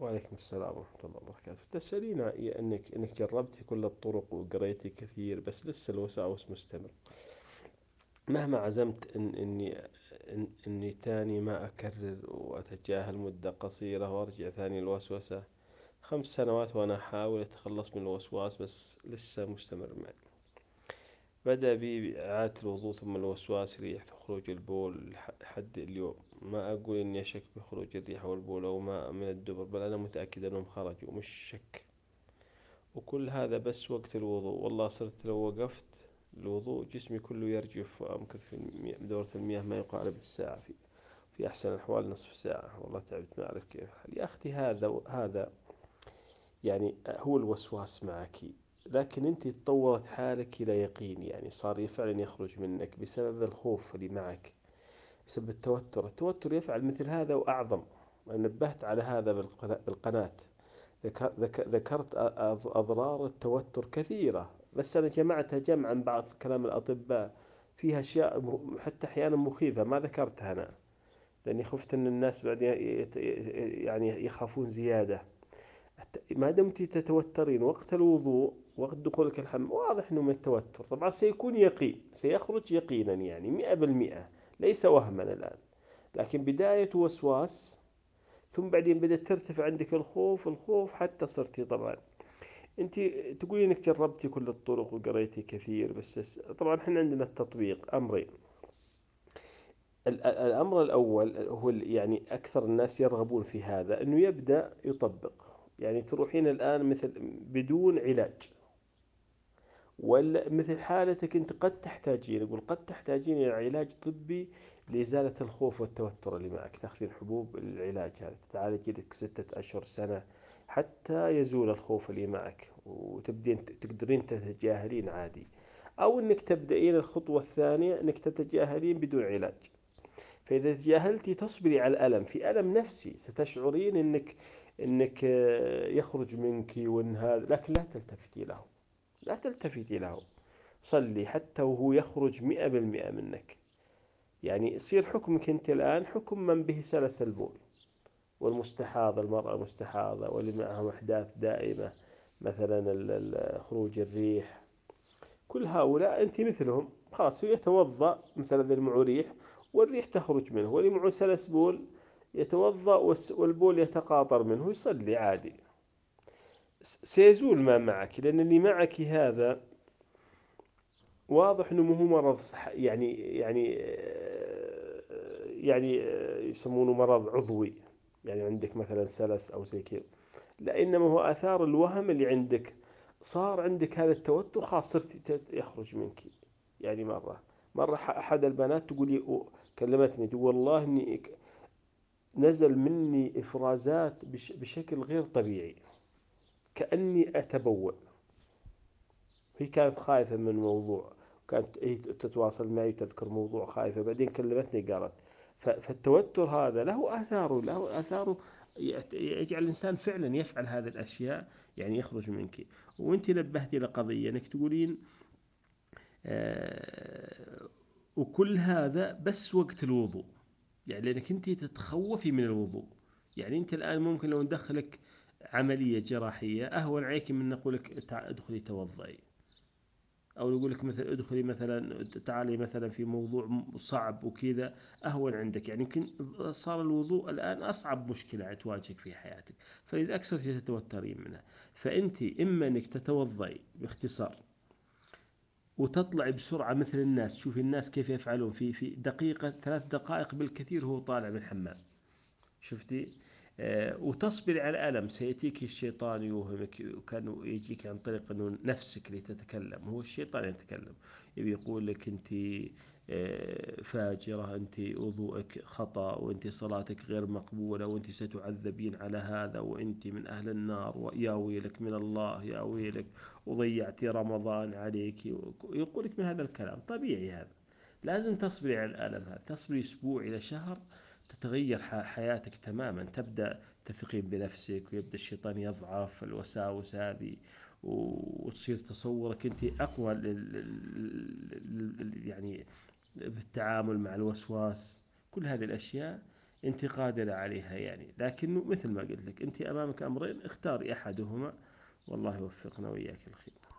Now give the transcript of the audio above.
وعليكم السلام ورحمة الله وبركاته. تسألين إنك إنك جربتي كل الطرق وقريتي كثير بس لسه الوساوس مستمر. مهما عزمت إن إني إن إني تاني ما أكرر وأتجاهل مدة قصيرة وأرجع ثاني الوسوسة خمس سنوات وأنا أحاول أتخلص من الوسواس بس لسه مستمر معي، بدأ بي بإعادة الوضوء ثم الوسواس ريح خروج البول لحد اليوم. ما أقول إني أشك بخروج الريح والبول أو ماء من الدبر بل أنا متأكد أنهم خرجوا مش شك، وكل هذا بس وقت الوضوء. والله صرت لو وقفت الوضوء جسمي كله يرجف وأمكث في دورة المياه ما يقارب الساعة في في أحسن الأحوال نصف ساعة. والله تعبت ما أعرف كيف. يا أختي هذا هذا يعني هو الوسواس معك. لكن أنت تطورت حالك إلى يقين يعني صار فعلا يخرج منك بسبب الخوف اللي معك بسبب التوتر. التوتر يفعل مثل هذا وأعظم. نبهت على هذا بالقناة. ذكرت أضرار التوتر كثيرة. بس أنا جمعتها جمعا بعض كلام الأطباء. فيها أشياء حتى أحيانا مخيفة ما ذكرتها أنا. لأني خفت إن الناس بعدين يعني يخافون زيادة. ما دمت تتوترين وقت الوضوء وقت دخولك الحمام واضح إنه من التوتر. طبعا سيكون يقين سيخرج يقينا يعني مئة بالمئة ليس وهما الآن. لكن بداية وسواس ثم بعدين بدأت ترتفع عندك الخوف الخوف حتى صرتي طبعا. أنت تقولي إنك جربتي كل الطرق وقريتي كثير بس طبعا إحنا عندنا التطبيق أمرين. الأمر الأول هو يعني أكثر الناس يرغبون في هذا إنه يبدأ يطبق. يعني تروحين الآن مثل بدون علاج. ولا مثل حالتك أنت قد تحتاجين يقول قد تحتاجين إلى علاج طبي لإزالة الخوف والتوتر اللي معك. تاخذين حبوب العلاج هذا تتعالجي لك ستة أشهر سنة حتى يزول الخوف اللي معك وتبدين تقدرين تتجاهلين عادي. أو أنك تبدأين الخطوة الثانية أنك تتجاهلين بدون علاج. فإذا تجاهلتي تصبري على الألم في ألم نفسي ستشعرين أنك أنك يخرج منك وأن هذا لكن لا تلتفتي له لا تلتفتي له. صلي حتى وهو يخرج مئة بالمئة منك. يعني يصير حكمك أنت الآن حكم من به سلس البول. والمستحاضة المرأة المستحاضة واللي معهم أحداث دائمة مثلا خروج الريح. كل هؤلاء أنت مثلهم. خلاص يتوضأ مثلا المعه ريح. والريح تخرج منه واللي معه سلس بول يتوضأ والبول يتقاطر منه يصلي عادي. سيزول ما معك لأن اللي معك هذا واضح إنه مو مرض صح يعني يعني يعني يسمونه مرض عضوي. يعني عندك مثلا سلس أو زي كذا. لا إنما هو آثار الوهم اللي عندك. صار عندك هذا التوتر خلاص صرت يخرج منك يعني مرة. مرة أحد البنات تقول لي كلمتني تقول والله إني نزل مني إفرازات بشكل غير طبيعي كأني أتبول هي كانت خايفة من الموضوع كانت هي تتواصل معي تذكر موضوع خايفة بعدين كلمتني قالت فالتوتر هذا له آثاره له آثاره يجعل الإنسان فعلا يفعل هذه الأشياء يعني يخرج منك. وأنت نبهتي لقضية إنك تقولين وكل هذا بس وقت الوضوء. يعني لأنك أنت تتخوفي من الوضوء. يعني أنت الآن ممكن لو ندخلك عملية جراحية أهون عليك من نقول لك ادخلي توضئي. أو يقول لك مثلا ادخلي مثلا تعالي مثلا في موضوع صعب وكذا أهون عندك. يعني يمكن صار الوضوء الآن أصعب مشكلة تواجهك في حياتك. فإذا أكثر تتوترين منها فأنت إما أنك تتوضئي باختصار وتطلعي بسرعة مثل الناس. شوفي الناس كيف يفعلون. في في دقيقة ثلاث دقائق بالكثير هو طالع من الحمام شفتي؟ آه، وتصبر على الألم سيأتيك الشيطان يوهمك وكان يجيك عن طريق أنه نفسك اللي تتكلم هو الشيطان يتكلم. يبي يقول لك أنت فاجرة. أنت وضوءك خطأ وأنت صلاتك غير مقبولة وأنت ستعذبين على هذا وأنت من أهل النار. ويا ويلك من الله يا ويلك وضيعتي رمضان عليك. يقول لك من هذا الكلام. طبيعي هذا. لازم تصبري على الألم هذا. تصبري أسبوع إلى شهر تتغير حياتك تماما. تبدأ تثقين بنفسك ويبدأ الشيطان يضعف الوساوس هذه وتصير تصورك أنت أقوى يعني بالتعامل مع الوسواس كل هذه الأشياء أنت قادرة عليها يعني. لكنه مثل ما قلت لك أنت أمامك أمرين اختاري أحدهما والله يوفقنا وإياك الخير.